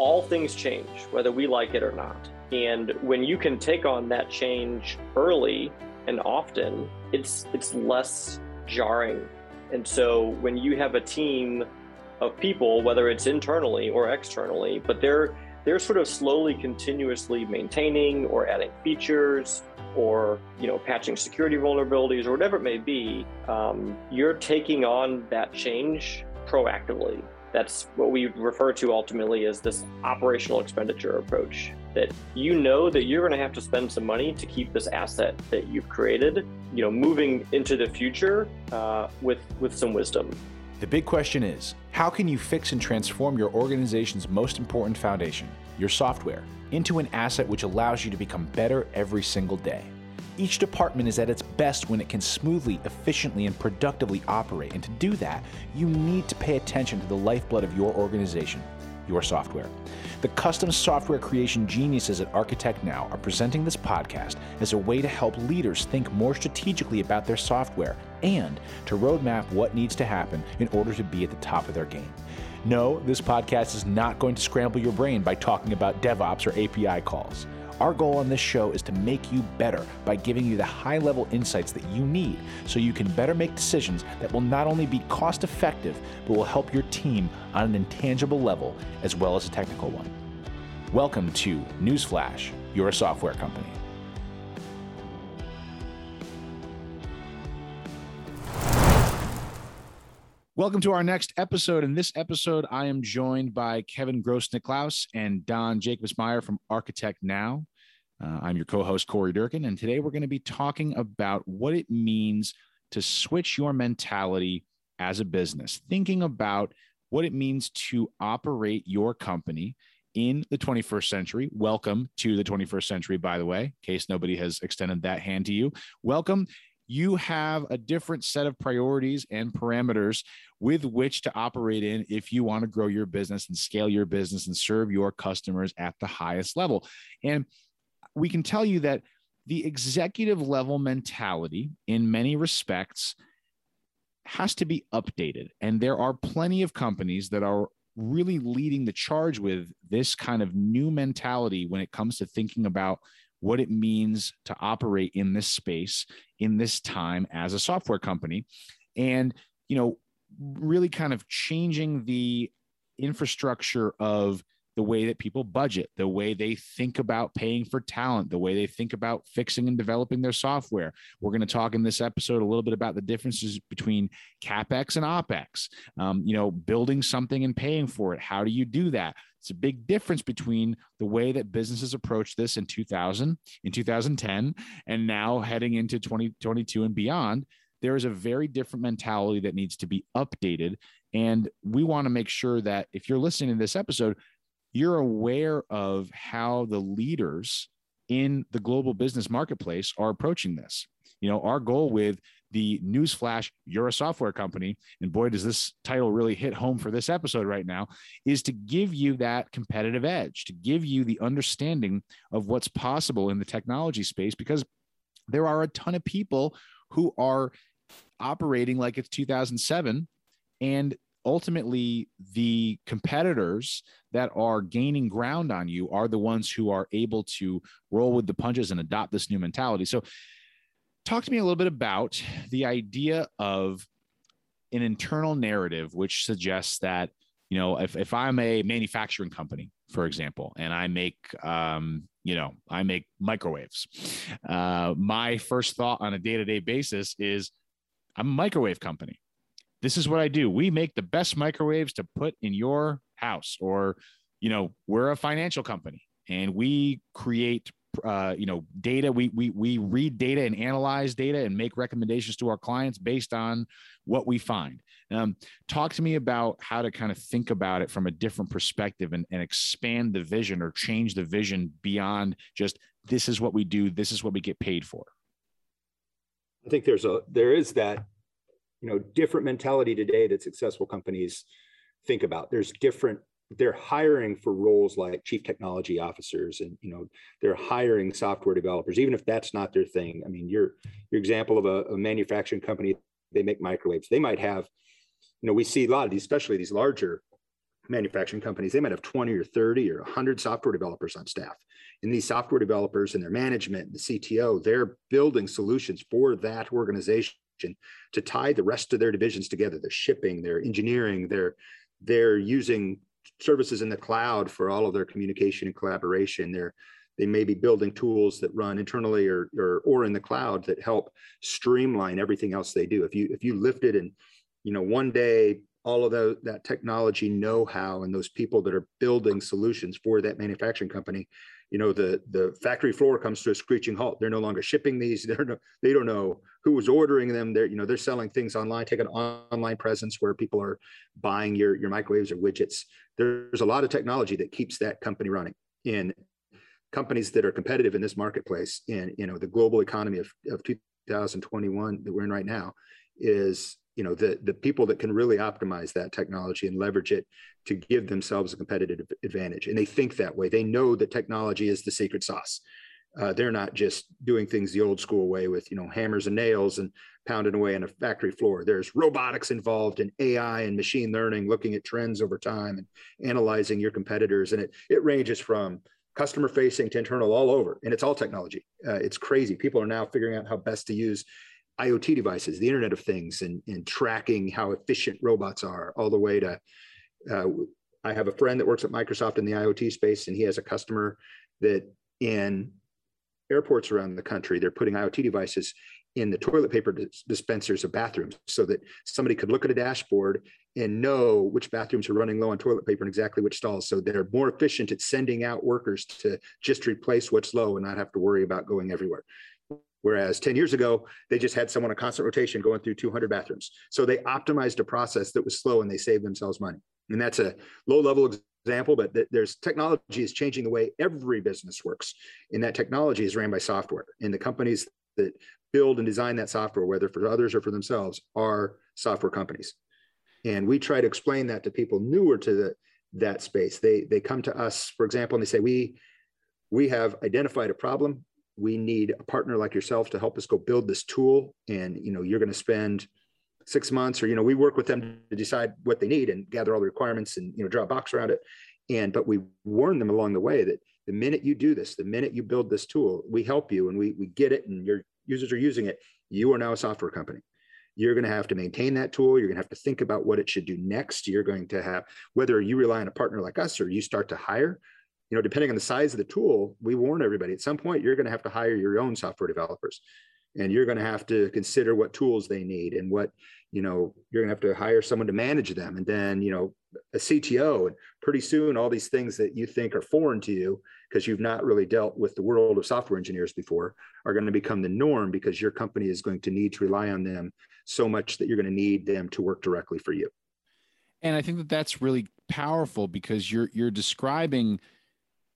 all things change, whether we like it or not. And when you can take on that change early and often, it's it's less jarring. And so when you have a team of people, whether it's internally or externally, but they're they're sort of slowly, continuously maintaining or adding features or you know patching security vulnerabilities or whatever it may be, um, you're taking on that change proactively. That's what we refer to ultimately as this operational expenditure approach. That you know that you're going to have to spend some money to keep this asset that you've created, you know, moving into the future uh, with with some wisdom. The big question is how can you fix and transform your organization's most important foundation, your software, into an asset which allows you to become better every single day? Each department is at its best when it can smoothly, efficiently, and productively operate. And to do that, you need to pay attention to the lifeblood of your organization, your software. The custom software creation geniuses at ArchitectNow are presenting this podcast as a way to help leaders think more strategically about their software and to roadmap what needs to happen in order to be at the top of their game. No, this podcast is not going to scramble your brain by talking about DevOps or API calls. Our goal on this show is to make you better by giving you the high level insights that you need so you can better make decisions that will not only be cost effective, but will help your team on an intangible level as well as a technical one. Welcome to Newsflash, you're a software company. Welcome to our next episode. In this episode, I am joined by Kevin Grossnicklaus and Don Jacobsmeyer from ArchitectNow. Uh, I'm your co host, Corey Durkin, and today we're going to be talking about what it means to switch your mentality as a business, thinking about what it means to operate your company in the 21st century. Welcome to the 21st century, by the way, in case nobody has extended that hand to you. Welcome you have a different set of priorities and parameters with which to operate in if you want to grow your business and scale your business and serve your customers at the highest level. And we can tell you that the executive level mentality, in many respects, has to be updated. And there are plenty of companies that are really leading the charge with this kind of new mentality when it comes to thinking about what it means to operate in this space in this time as a software company and you know really kind of changing the infrastructure of the way that people budget, the way they think about paying for talent, the way they think about fixing and developing their software. We're going to talk in this episode a little bit about the differences between capex and opex. Um, you know, building something and paying for it. How do you do that? It's a big difference between the way that businesses approach this in 2000, in 2010, and now heading into 2022 and beyond. There is a very different mentality that needs to be updated. And we want to make sure that if you're listening to this episode, you're aware of how the leaders in the global business marketplace are approaching this. You know, our goal with the newsflash, you're a software company, and boy, does this title really hit home for this episode right now, is to give you that competitive edge, to give you the understanding of what's possible in the technology space, because there are a ton of people who are operating like it's 2007 and ultimately the competitors that are gaining ground on you are the ones who are able to roll with the punches and adopt this new mentality. So talk to me a little bit about the idea of an internal narrative which suggests that you know if, if i'm a manufacturing company for example and i make um, you know i make microwaves uh, my first thought on a day-to-day basis is i'm a microwave company this is what i do. We make the best microwaves to put in your house or you know we're a financial company and we create uh, you know data. We, we we read data and analyze data and make recommendations to our clients based on what we find. Um, talk to me about how to kind of think about it from a different perspective and, and expand the vision or change the vision beyond just this is what we do this is what we get paid for. I think there's a there is that you know different mentality today that successful companies think about. There's different they're hiring for roles like chief technology officers and you know they're hiring software developers even if that's not their thing. I mean your your example of a, a, manufacturing company they make microwaves. They might have you know we see a lot of these especially these larger manufacturing companies, they might have 20 or 30 or 100 software developers on staff. And these software developers and their management, the CTO, they're building solutions for that organization to tie the rest of their divisions together. Their shipping, their engineering, they're they're using services in the cloud for all of their communication and collaboration. They're they may be building tools that run internally or, or or in the cloud that help streamline everything else they do. If you if you lifted and you know one day all of the, that technology know-how and those people that are building solutions for that manufacturing company you know the the factory floor comes to a screeching halt. They're no longer shipping these. They're no, they don't know who was ordering them. They're you know they're selling things online take an online presence where people are buying your your microwaves or widgets. There's a lot of technology that keeps that company running. In companies that are competitive in this marketplace in you know the global economy of, of 2021 that we're in right now is you know the the people that can really optimize that technology and leverage it to give themselves a competitive advantage. And they think that way. They know that technology is the secret sauce. Uh, they're not just doing things the old school way with you know hammers and nails and pounding away on a factory floor. There's robotics involved and ai and machine learning looking at trends over time and analyzing your competitors. And it it ranges from customer facing to internal all over. And it's all technology. Uh, it's crazy. People are now figuring out how best to use IoT devices, the Internet of Things, and, and tracking how efficient robots are, all the way to. Uh, I have a friend that works at Microsoft in the IoT space, and he has a customer that in airports around the country, they're putting IoT devices in the toilet paper dis- dispensers of bathrooms so that somebody could look at a dashboard and know which bathrooms are running low on toilet paper and exactly which stalls. So they're more efficient at sending out workers to just replace what's low and not have to worry about going everywhere. Whereas 10 years ago, they just had someone on constant rotation going through 200 bathrooms. So they optimized a process that was slow and they saved themselves money. And that's a low level example, but there's technology is changing the way every business works. And that technology is ran by software. And the companies that build and design that software, whether for others or for themselves, are software companies. And we try to explain that to people newer to the, that space. They, they come to us, for example, and they say, we, we have identified a problem we need a partner like yourself to help us go build this tool. And you know you're going to spend six months or you know we work with them to decide what they need and gather all the requirements and you know draw a box around it. And but we warn them along the way that the minute you do this the minute you build this tool we help you and we, we get it and your users are using it you are now a software company. You're going to have to maintain that tool. You're going to have to think about what it should do next. You're going to have whether you rely on a partner like us or you start to hire you know, depending on the size of the tool, we warn everybody at some point you're going to have to hire your own software developers and you're going to have to consider what tools they need and what, you know, you're going to have to hire someone to manage them. And then, you know, a CTO and pretty soon all these things that you think are foreign to you because you've not really dealt with the world of software engineers before are going to become the norm because your company is going to need to rely on them so much that you're going to need them to work directly for you. And I think that that's really powerful because you're you're describing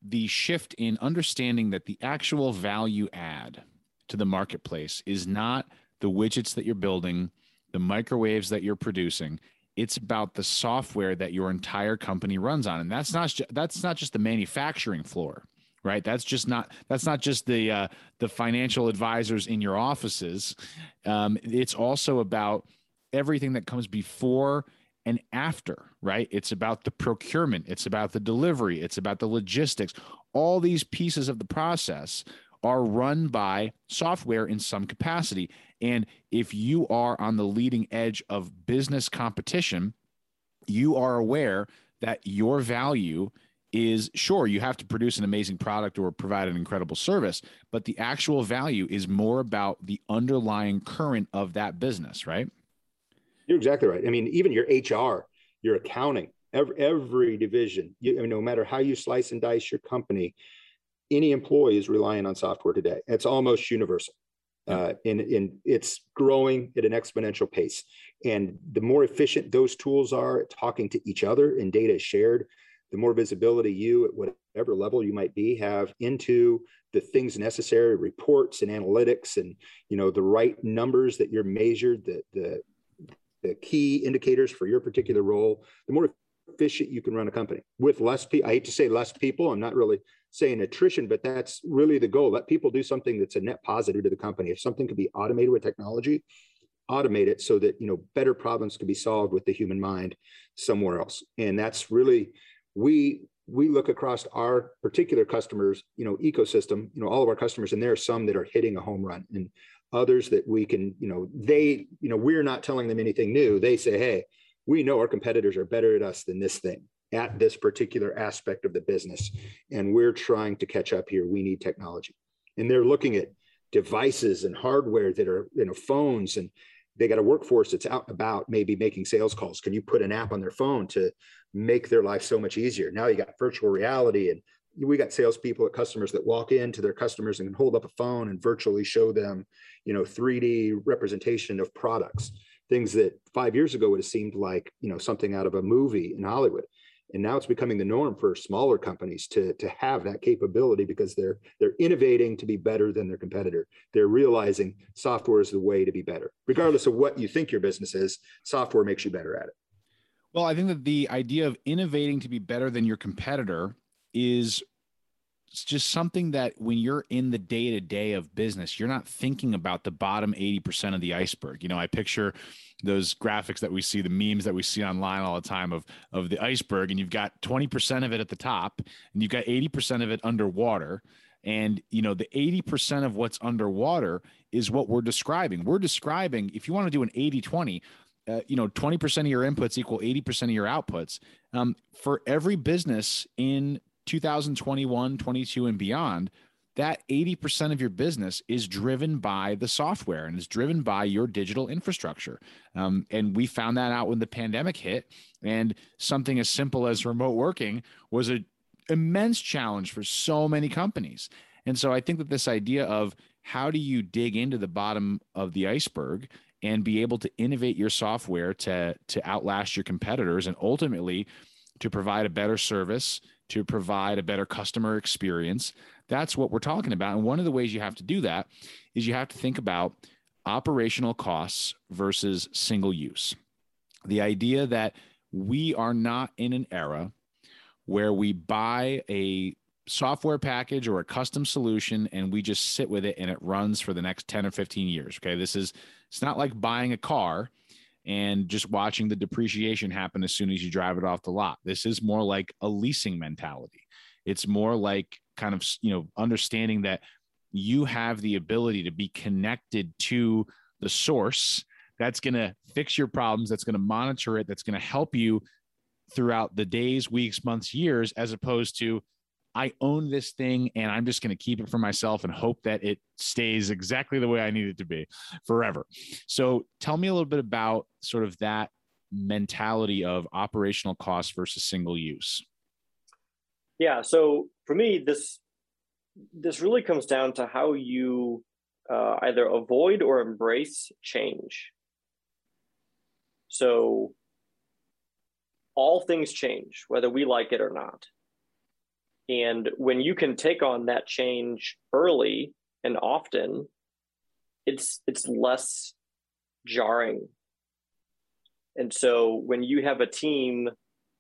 the shift in understanding that the actual value add to the marketplace is not the widgets that you're building, the microwaves that you're producing. It's about the software that your entire company runs on, and that's not that's not just the manufacturing floor, right? That's just not that's not just the uh, the financial advisors in your offices. Um, it's also about everything that comes before and after, right? It's about the procurement, it's about the delivery, it's about the logistics. All these pieces of the process are run by software in some capacity. And if you are on the leading edge of business competition, you are aware that your value is sure you have to produce an amazing product or provide an incredible service, but the actual value is more about the underlying current of that business, right? You're exactly right. I mean, even your HR, your accounting, every, every division, you, I mean, no matter how you slice and dice your company, any employee is relying on software today. It's almost universal. Uh, and, and it's growing at an exponential pace. And the more efficient those tools are at talking to each other and data is shared, the more visibility you, at whatever level you might be, have into the things necessary, reports and analytics, and you know the right numbers that you're measured, the the the key indicators for your particular role, the more efficient you can run a company with less people. I hate to say less people. I'm not really saying attrition, but that's really the goal. Let people do something that's a net positive to the company. If something can be automated with technology, automate it so that you know better problems can be solved with the human mind somewhere else and that's really we we look across our particular customers you know ecosystem you know all of our customers and there are some that are hitting a home run and others that we can you know they you know we're not telling them anything new. They say hey we know our competitors are better at us than this thing at this particular aspect of the business and we're trying to catch up here. We need technology. And they're looking at devices and hardware that are you know phones and they got a workforce that's out and about maybe making sales calls. Can you put an app on their phone to make their life so much easier? Now you got virtual reality and we got salespeople at customers that walk into their customers and can hold up a phone and virtually show them you know 3d representation of products things that five years ago would have seemed like you know something out of a movie in hollywood. And now it's becoming the norm for smaller companies to to have that capability because they're they're innovating to be better than their competitor. They're realizing software is the way to be better. Regardless of what you think your business is software makes you better at it. Well i think that the idea of innovating to be better than your competitor is just something that when you're in the day to day of business, you're not thinking about the bottom 80% of the iceberg. You know, I picture those graphics that we see, the memes that we see online all the time of, of the iceberg, and you've got 20% of it at the top and you've got 80% of it underwater. And, you know, the 80% of what's underwater is what we're describing. We're describing, if you want to do an 80 20, uh, you know 20% of your inputs equal 80% of your outputs um, for every business in 2021, 22, and beyond, that 80% of your business is driven by the software and is driven by your digital infrastructure. Um, and we found that out when the pandemic hit. And something as simple as remote working was an immense challenge for so many companies. And so I think that this idea of how do you dig into the bottom of the iceberg and be able to innovate your software to, to outlast your competitors and ultimately to provide a better service to provide a better customer experience. That's what we're talking about. And one of the ways you have to do that is you have to think about operational costs versus single use. The idea that we are not in an era where we buy a software package or a custom solution and we just sit with it and it runs for the next 10 or 15 years. Okay. This is, it's not like buying a car and just watching the depreciation happen as soon as you drive it off the lot. This is more like a leasing mentality. It's more like kind of, you know, understanding that you have the ability to be connected to the source that's going to fix your problems, that's going to monitor it, that's going to help you throughout the days, weeks, months, years, as opposed to I own this thing and I'm just going to keep it for myself and hope that it stays exactly the way I need it to be forever. So tell me a little bit about sort of that mentality of operational cost versus single use. Yeah. So for me, this this really comes down to how you uh, either avoid or embrace change. So all things change, whether we like it or not. And when you can take on that change early and often, it's it's less jarring. And so when you have a team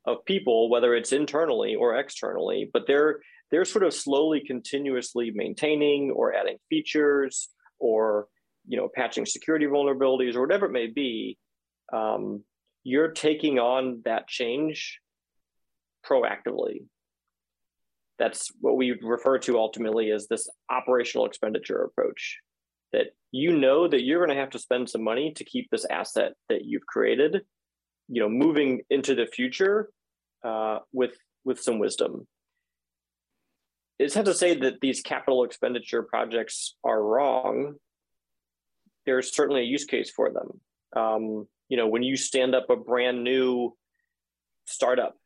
of people, whether it's internally or externally, but they're they're sort of slowly, continuously maintaining or adding features or you know patching security vulnerabilities or whatever it may be, um, you're taking on that change proactively that's what we refer to ultimately as this operational expenditure approach. That you know that you're going to have to spend some money to keep this asset that you've created you know moving into the future uh, with with some wisdom. It's not to say that these capital expenditure projects are wrong. There's certainly a use case for them. Um, you know when you stand up a brand new startup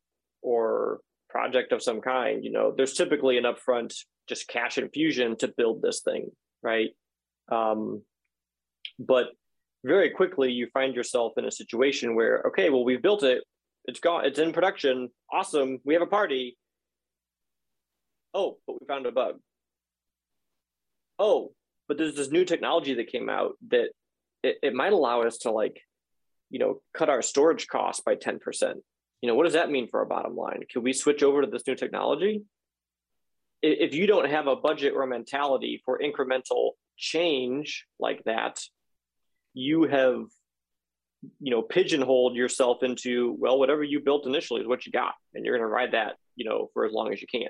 or project of some kind, you know, there's typically an upfront just cash infusion to build this thing, right? Um, but very quickly you find yourself in a situation where, okay, well, we've built it, it's gone, it's in production, awesome, we have a party. Oh, but we found a bug. Oh, but there's this new technology that came out that it, it might allow us to like, you know, cut our storage costs by 10% you know what does that mean for our bottom line can we switch over to this new technology if you don't have a budget or a mentality for incremental change like that you have you know pigeonholed yourself into well whatever you built initially is what you got and you're going to ride that you know for as long as you can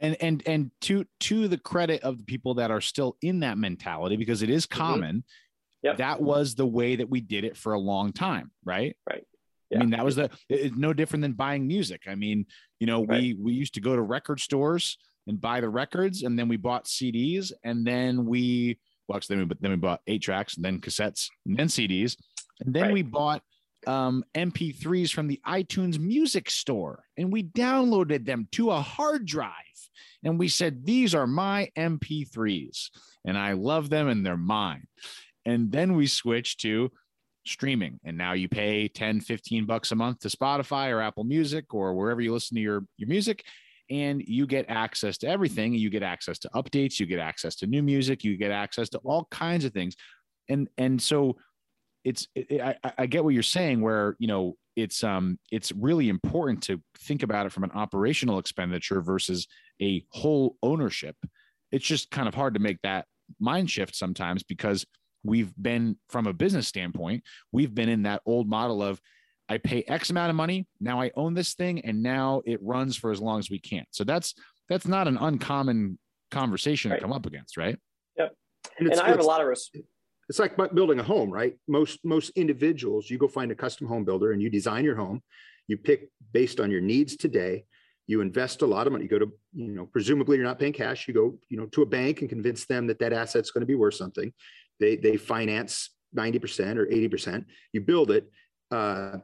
and and and to to the credit of the people that are still in that mentality because it is mm-hmm. common mm-hmm. Yep. that was the way that we did it for a long time right right yeah. I mean, that was the it's no different than buying music. I mean, you know, right. we we used to go to record stores and buy the records, and then we bought CDs, and then we well, actually, then we then we bought eight tracks, and then cassettes, and then CDs, and then right. we bought um, MP3s from the iTunes Music Store, and we downloaded them to a hard drive, and we said these are my MP3s, and I love them, and they're mine. And then we switched to streaming. And now you pay 10 15 bucks a month to spotify or apple music or wherever you listen to your your music and you get access to everything. You get access to updates you get access to new music you get access to all kinds of things. And and so it's it, I, I get what you're saying where you know it's um it's really important to think about it from an operational expenditure versus a whole ownership. It's just kind of hard to make that mind shift sometimes because we've been from a business standpoint we've been in that old model of i pay x amount of money now i own this thing and now it runs for as long as we can. So that's that's not an uncommon conversation right. to come up against right? Yep. And, and i have a lot of res- it's like building a home right? Most most individuals you go find a custom home builder and you design your home. You pick based on your needs today. You invest a lot of money. You go to you know presumably you're not paying cash. You go you know to a bank and convince them that that asset's going to be worth something they they finance 90% or 80%. You build it. Uh,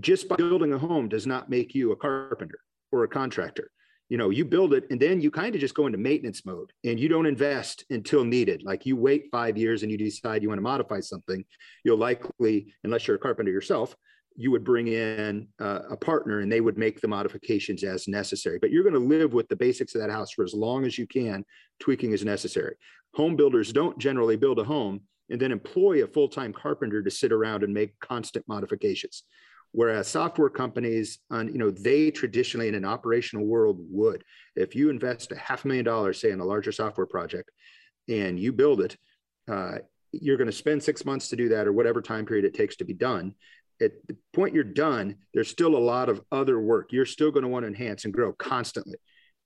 just by building a home does not make you a carpenter or a contractor. You know, you build it and then you kind of just go into maintenance mode and you don't invest until needed. Like you wait five years and you decide you want to modify something, you'll likely, unless you're a carpenter yourself, you would bring in uh, a partner and they would make the modifications as necessary. But you're going to live with the basics of that house for as long as you can, tweaking as necessary. Home builders don't generally build a home and then employ a full-time carpenter to sit around and make constant modifications. Whereas software companies on you know they traditionally in an operational world would. If you invest a half a million dollars say in a larger software project and you build it uh, you're going to spend six months to do that or whatever time period it takes to be done at the point you're done there's still a lot of other work you're still going to want to enhance and grow constantly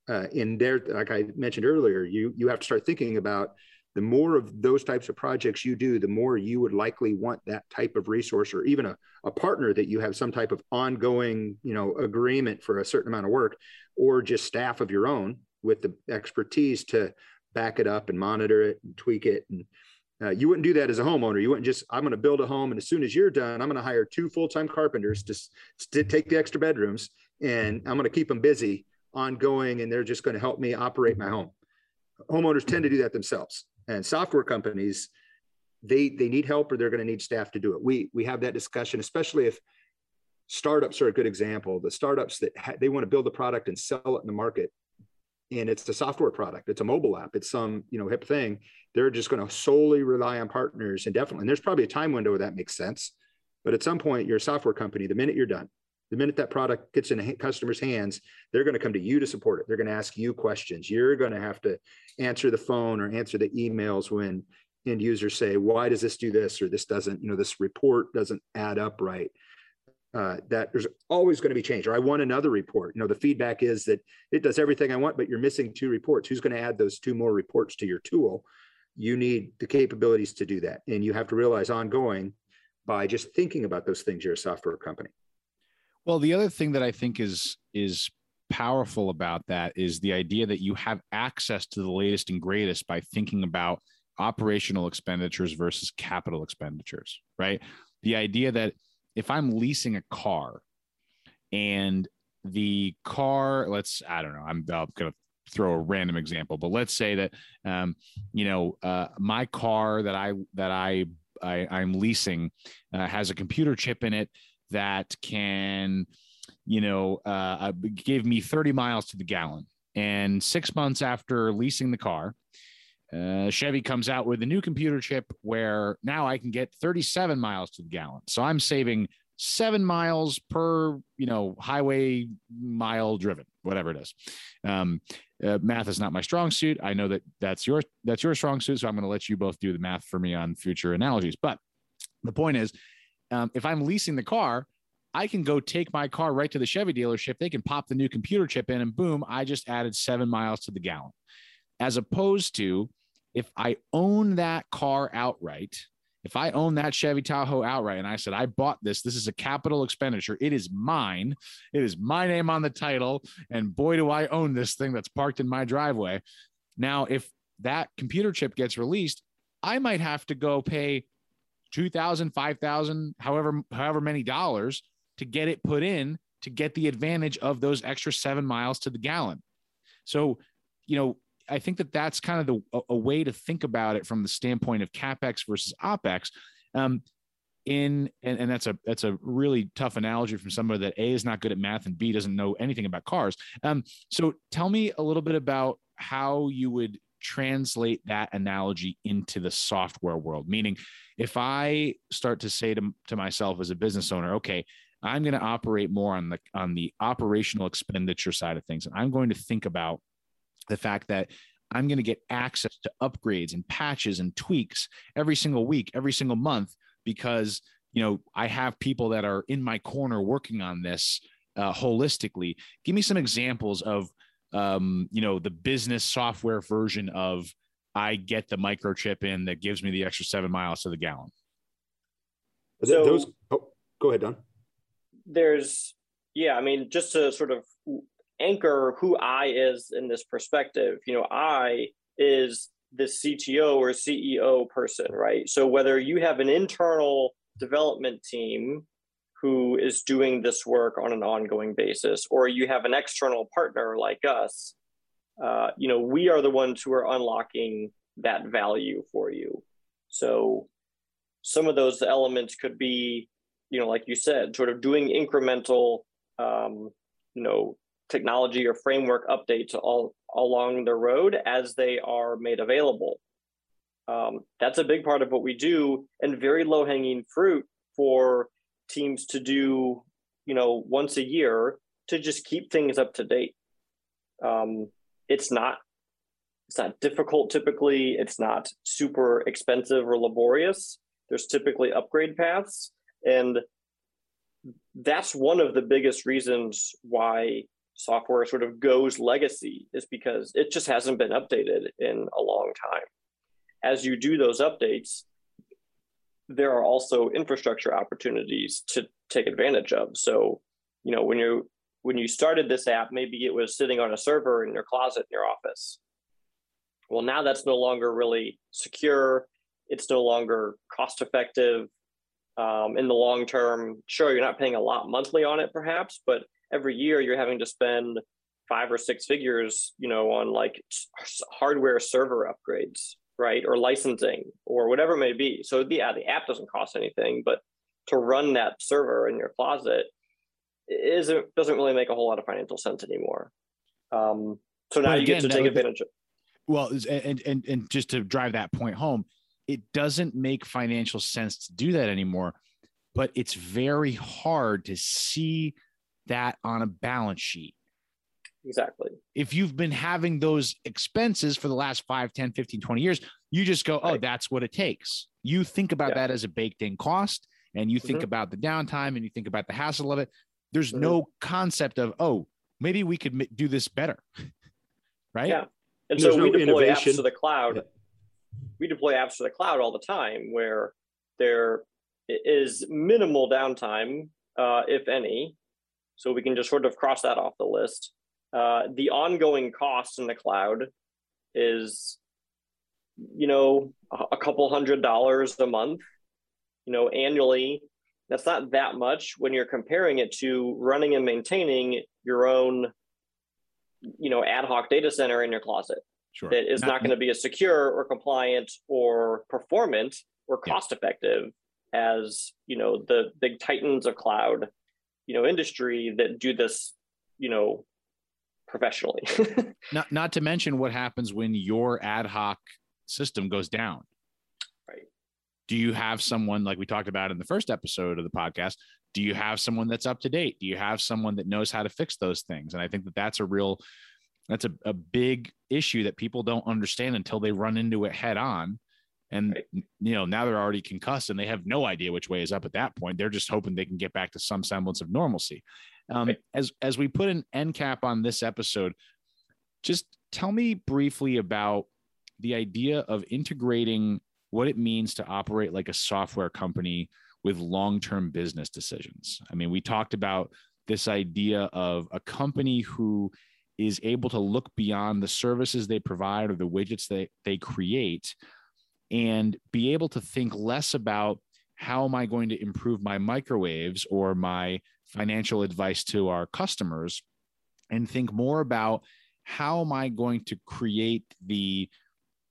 uh, in there, like I mentioned earlier, you you have to start thinking about the more of those types of projects you do, the more you would likely want that type of resource or even a, a partner that you have some type of ongoing, you know, agreement for a certain amount of work, or just staff of your own with the expertise to back it up and monitor it and tweak it. And uh, you wouldn't do that as a homeowner. You wouldn't just, I'm going to build a home. And as soon as you're done, I'm going to hire two full-time carpenters to, to take the extra bedrooms and I'm going to keep them busy ongoing and they're just going to help me operate my home. Homeowners tend to do that themselves. And software companies, they they need help or they're going to need staff to do it. We we have that discussion, especially if startups are a good example. The startups that ha- they want to build a product and sell it in the market, and it's a software product, it's a mobile app, it's some you know hip thing. They're just going to solely rely on partners indefinitely. And there's probably a time window where that makes sense. But at some point, you're a software company. The minute you're done, the minute that product gets in a customer's hands, they're going to come to you to support it. They're going to ask you questions. You're going to have to answer the phone or answer the emails when end users say, "Why does this do this?" or "This doesn't," you know, this report doesn't add up right. Uh, that there's always going to be change. Or I want another report. You know, the feedback is that it does everything I want, but you're missing two reports. Who's going to add those two more reports to your tool? You need the capabilities to do that, and you have to realize ongoing by just thinking about those things. You're a software company. Well, the other thing that I think is is powerful about that is the idea that you have access to the latest and greatest by thinking about operational expenditures versus capital expenditures, right? The idea that if I'm leasing a car and the car, let's, I don't know, I'm, I'm going to throw a random example, but let's say that, um, you know, uh, my car that I, that I, I I'm leasing uh, has a computer chip in it that can, you know, uh, uh give me 30 miles to the gallon. And six months after leasing the car, uh, Chevy comes out with a new computer chip where now I can get 37 miles to the gallon. So I'm saving seven miles per, you know, highway mile driven, whatever it is. Um, uh, math is not my strong suit. I know that that's your that's your strong suit. So I'm going to let you both do the math for me on future analogies. But The point is, um, if I'm leasing the car, I can go take my car right to the Chevy dealership. They can pop the new computer chip in, and boom, I just added seven miles to the gallon. As opposed to if I own that car outright, if I own that Chevy Tahoe outright and I said, I bought this, this is a capital expenditure, it is mine, it is my name on the title, and boy, do I own this thing that's parked in my driveway. Now, if that computer chip gets released, I might have to go pay 2000 5000 however however many dollars to get it put in to get the advantage of those extra 7 miles to the gallon. So you know i think that that's kind of the a, way to think about it from the standpoint of capex versus opex. Um, in and, and that's a that's a really tough analogy from somebody that a is not good at math and b doesn't know anything about cars. Um, so tell me a little bit about how you would translate that analogy into the software world. Meaning if i start to say to, to myself as a business owner okay i'm going to operate more on the on the operational expenditure side of things and i'm going to think about the fact that i'm going to get access to upgrades and patches and tweaks every single week every single month because you know i have people that are in my corner working on this uh, holistically give me some examples of um, you know, the business software version of I get the microchip in that gives me the extra seven miles to the gallon. So those, oh, go ahead, Don. There's, yeah, I mean, just to sort of anchor who I is in this perspective, you know, I is the CTO or CEO person, right? So whether you have an internal development team who is doing this work on an ongoing basis, or you have an external partner like us, uh, you know, we are the ones who are unlocking that value for you. So some of those elements could be, you know, like you said, sort of doing incremental, um, you know, technology or framework updates all along the road as they are made available. Um, that's a big part of what we do, and very low hanging fruit for teams to do, you know, once a year to just keep things up to date. Um, it's not it's not difficult typically. It's not super expensive or laborious. There's typically upgrade paths, and that's one of the biggest reasons why software sort of goes legacy is because it just hasn't been updated in a long time. As you do those updates, there are also infrastructure opportunities to take advantage of. So, you know, when you when you started this app, maybe it was sitting on a server in your closet in your office. Well, now that's no longer really secure. It's no longer cost effective um, in the long term. Sure, you're not paying a lot monthly on it, perhaps, but every year you're having to spend five or six figures, you know, on like hardware server upgrades right? Or licensing or whatever it may be. So yeah, the app doesn't cost anything, but to run that server in your closet isn't doesn't really make a whole lot of financial sense anymore. Um, so now you get to take advantage of. Well, and and and just to drive that point home, it doesn't make financial sense to do that anymore. But it's very hard to see that on a balance sheet Exactly. If you've been having those expenses for the last 5, 10, 15, 20 years, you just go, oh, right. that's what it takes. You think about yeah. that as a baked in cost and you think mm-hmm. about the downtime and you think about the hassle of it. There's mm-hmm. no concept of, oh, maybe we could do this better. right? Yeah. And, so we no deploy innovation. apps to the cloud. Yeah. We deploy apps to the cloud all the time where there is minimal downtime, uh, if any. So we can just sort of cross that off the list. Uh, the ongoing cost in the cloud is, you know, a couple hundred dollars a month, you know, annually. That's not that much when you're comparing it to running and maintaining your own, you know, ad hoc data center in your closet. Sure. That is not, not going to be as secure or compliant or performant or cost effective as you know the big titans of cloud you know industry that do this you know professionally. not not to mention what happens when your ad hoc system goes down. Right. Do you have someone like we talked about in the first episode of the podcast? Do you have someone that's up to date? Do you have someone that knows how to fix those things? And I think that that's a real that's a, a big issue that people don't understand until they run into it head on And right. you know, now they're already concussed and they have no idea which way is up at that point. They're just hoping they can get back to some semblance of normalcy. Um, right. As as we put an end cap on this episode, just tell me briefly about the idea of integrating what it means to operate like a software company with long-term business decisions. I mean, we talked about this idea of a company who is able to look beyond the services they provide or the widgets that they create and be able to think less about how am I going to improve my microwaves or my financial advice to our customers and think more about how am I going to create the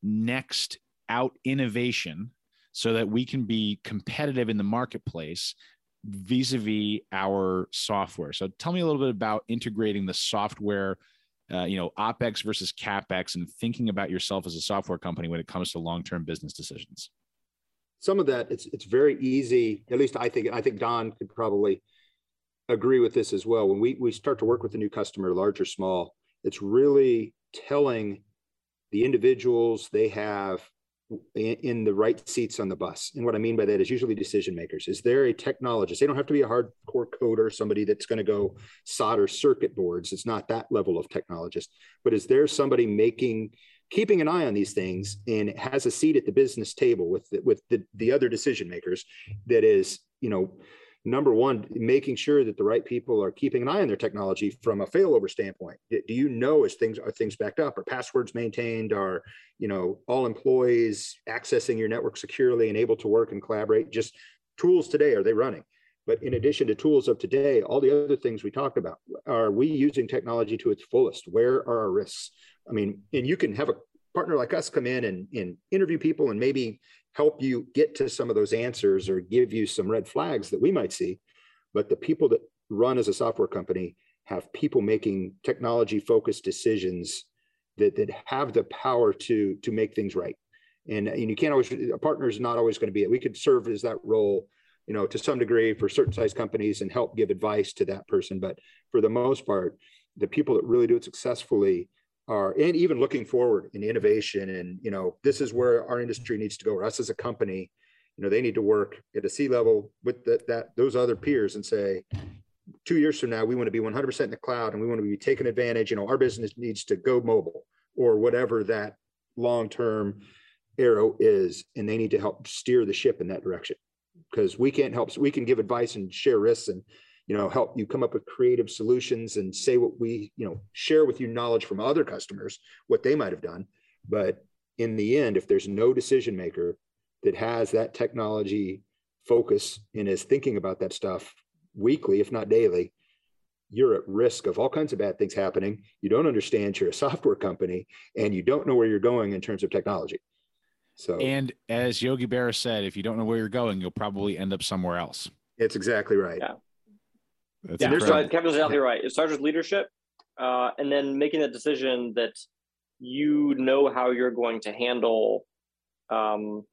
next out innovation so that we can be competitive in the marketplace vis-a-vis our software. So tell me a little bit about integrating the software uh, you know, OpEx versus CapEx and thinking about yourself as a software company when it comes to long-term business decisions? Some of that, it's it's very easy. At least I think. I think Don could probably agree with this as well. When we we start to work with a new customer, large or small, it's really telling the individuals they have in the right seats on the bus. And what I mean by that is usually decision makers. Is there a technologist? They don't have to be a hardcore coder, somebody that's going to go solder circuit boards. It's not that level of technologist. But is there somebody making, keeping an eye on these things and has a seat at the business table with the, with the, the other decision makers that is, you know, number one, making sure that the right people are keeping an eye on their technology from a failover standpoint. Do you know as things are things backed up? Are passwords maintained? Are you know all employees accessing your network securely and able to work and collaborate? Just tools today are they running? But in addition to tools of today, all the other things we talked about, are we using technology to its fullest? Where are our risks? I mean, and you can have a partner like us come in and, and interview people and maybe help you get to some of those answers or give you some red flags that we might see. But the people that run as a software company have people making technology focused decisions that, that have the power to, to make things right. And, and you can't always, a partner is not always going to be it. We could serve as that role, you know, to some degree for certain size companies and help give advice to that person. But for the most part, the people that really do it successfully are and even looking forward in innovation and you know this is where our industry needs to go or us as a company you know they need to work at a C level with the, that those other peers and say two years from now we want to be 100% in the cloud and we want to be taking advantage you know our business needs to go mobile or whatever that long term arrow is and they need to help steer the ship in that direction. Because we can't help we can give advice and share risks and you know help you come up with creative solutions and say what we you know share with you knowledge from other customers what they might have done. But in the end if there's no decision maker that has that technology focus and is thinking about that stuff weekly if not daily you're at risk of all kinds of bad things happening. You don't understand you're a software company and you don't know where you're going in terms of technology. So and as yogi berra said if you don't know where you're going you'll probably end up somewhere else. It's exactly right. Yeah that's yeah, there's Kevin's exactly right. It starts with leadership, uh, and then making a decision that you know how you're going to handle um,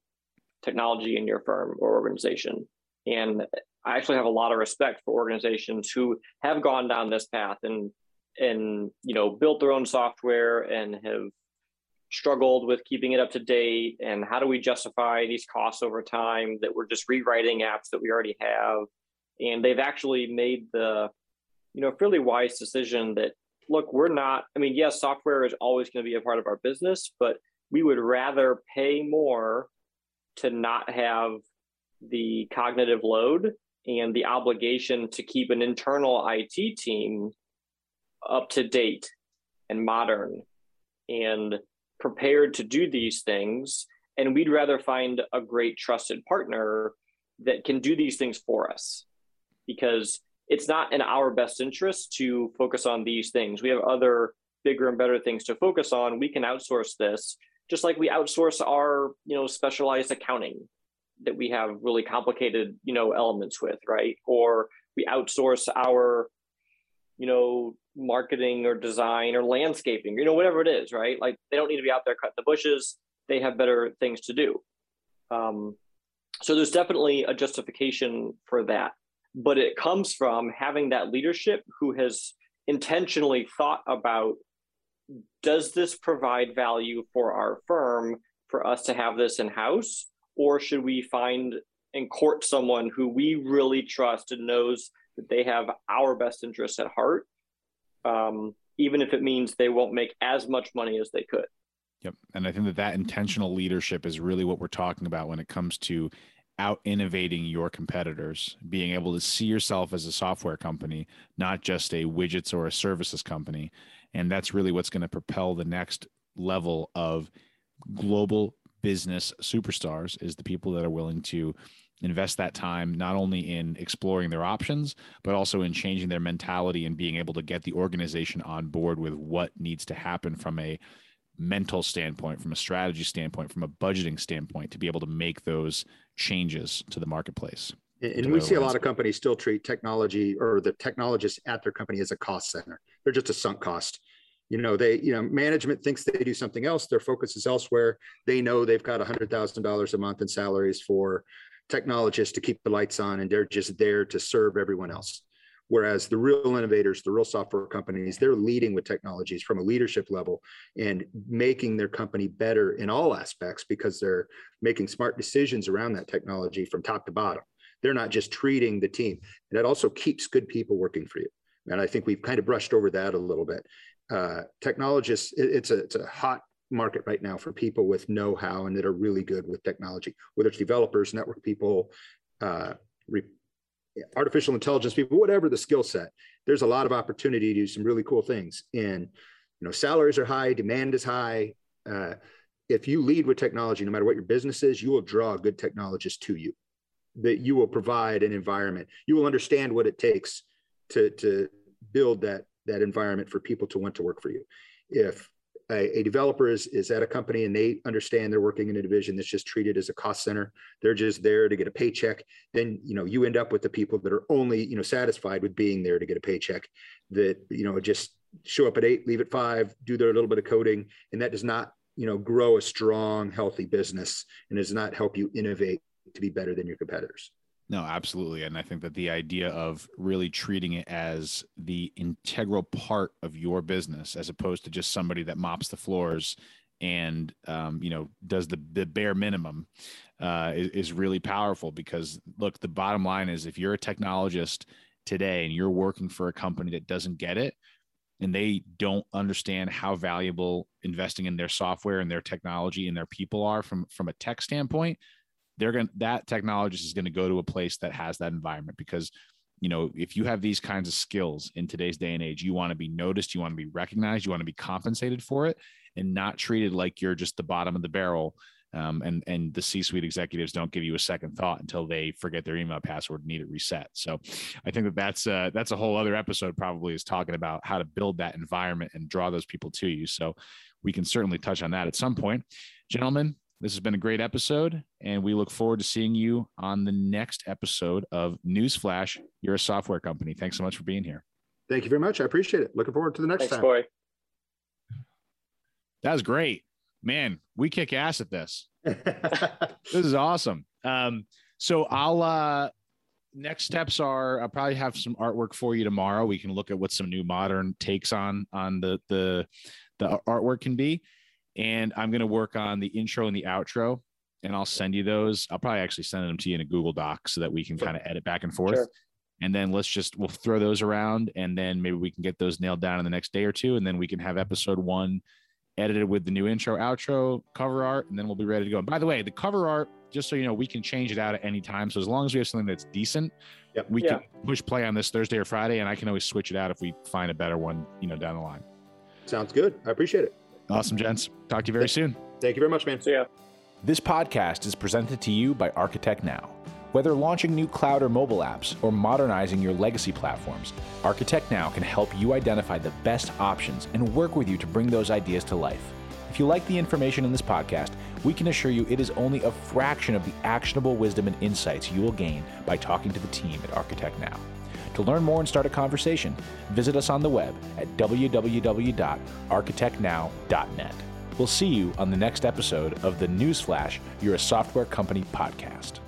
technology in your firm or organization. And I actually have a lot of respect for organizations who have gone down this path and and you know built their own software and have struggled with keeping it up to date and how do we justify these costs over time that we're just rewriting apps that we already have and they've actually made the you know fairly wise decision that look we're not i mean yes software is always going to be a part of our business but we would rather pay more to not have the cognitive load and the obligation to keep an internal IT team up to date and modern and prepared to do these things. And we'd rather find a great trusted partner that can do these things for us because it's not in our best interest to focus on these things. We have other bigger and better things to focus on. We can outsource this just like we outsource our, you know, specialized accounting that we have really complicated, you know, elements with, right? Or we outsource our, you know, marketing or design or landscaping, you know, whatever it is, right? Like they don't need to be out there cutting the bushes. They have better things to do. Um, so there's definitely a justification for that but it comes from having that leadership who has intentionally thought about does this provide value for our firm for us to have this in house, or should we find and court someone who we really trust and knows that they have our best interests at heart, um, even if it means they won't make as much money as they could. Yep. And I think that that intentional leadership is really what we're talking about when it comes to out innovating your competitors, being able to see yourself as a software company, not just a widgets or a services company. And that's really what's going to propel the next level of global business superstars is the people that are willing to invest that time not only in exploring their options but also in changing their mentality and being able to get the organization on board with what needs to happen from a mental standpoint from a strategy standpoint from a budgeting standpoint to be able to make those changes to the marketplace. And, we see a lot of companies still treat technology or the technologists at their company as a cost center. They're just a sunk cost. You know they you know management thinks they do something else their focus is elsewhere. They know they've got $100000 a month in salaries for technologists to keep the lights on and they're just there to serve everyone else whereas the real innovators the real software companies they're leading with technologies from a leadership level and making their company better in all aspects because they're making smart decisions around that technology from top to bottom. They're not just treating the team. And that also keeps good people working for you. And i think we've kind of brushed over that a little bit. Uh, technologists it, it's a it's a hot market right now for people with know-how and that are really good with technology, whether it's developers, network people, uh, re- artificial intelligence people, whatever the skill set. There's a lot of opportunity to do some really cool things. And you know, salaries are high, demand is high. Uh, if you lead with technology, no matter what your business is, you will draw good technologists to you. That you will provide an environment. You will understand what it takes to to build that that environment for people to want to work for you. If a, a, developer is, is at a company and they understand they're working in a division that's just treated as a cost center. They're just there to get a paycheck. Then you know you end up with the people that are only you know satisfied with being there to get a paycheck that you know just show up at eight leave at five do their little bit of coding. And that does not you know grow a strong healthy business and does not help you innovate to be better than your competitors no, absolutely. And I think that the idea of really treating it as the integral part of your business, as opposed to just somebody that mops the floors and um, you know does the the bare minimum, uh, is, is really powerful. Because look, the bottom line is, if you're a technologist today and you're working for a company that doesn't get it, and they don't understand how valuable investing in their software and their technology and their people are from from a tech standpoint they're going to that technologist is going to go to a place that has that environment because you know if you have these kinds of skills in today's day and age you want to be noticed you want to be recognized you want to be compensated for it and not treated like you're just the bottom of the barrel um, and and the C-suite executives don't give you a second thought until they forget their email password and need it reset. So, I think that that's uh, that's a whole other episode. Probably is talking about how to build that environment and draw those people to you. So, we can certainly touch on that at some point, gentlemen. This has been a great episode, and we look forward to seeing you on the next episode of Newsflash. You're a software company. Thanks so much for being here. Thank you very much. I appreciate it. Looking forward to the next Thanks, time. Boy. That was great. Man, we kick ass at this. this is awesome. Um, so I'll uh next steps are I'll probably have some artwork for you tomorrow. We can look at what some new modern takes on on the the the artwork can be and I'm going to work on the intro and the outro, and I'll send you those. I'll probably actually send them to you in a Google Doc so that we can kind of edit back and forth. Sure. And then let's just we'll throw those around, and then maybe we can get those nailed down in the next day or two, and then we can have episode one edited with the new intro, outro, cover art, and then we'll be ready to go. And by the way, the cover art, just so you know, we can change it out at any time. So as long as we have something that's decent, yep. we yeah. can push play on this Thursday or Friday, and I can always switch it out if we find a better one, you know, down the line. Sounds good. I appreciate it. Awesome, gents. Talk to you very soon. Thank you very much, man. See ya. This podcast is presented to you by ArchitectNow. Whether launching new cloud or mobile apps or modernizing your legacy platforms, ArchitectNow can help you identify the best options and work with you to bring those ideas to life. If you like the information in this podcast, we can assure you it is only a fraction of the actionable wisdom and insights you will gain by talking to the team at ArchitectNow. To learn more and start a conversation, visit us on the web at www.architectnow.net. We'll see you on the next episode of the Newsflash You're a Software Company podcast.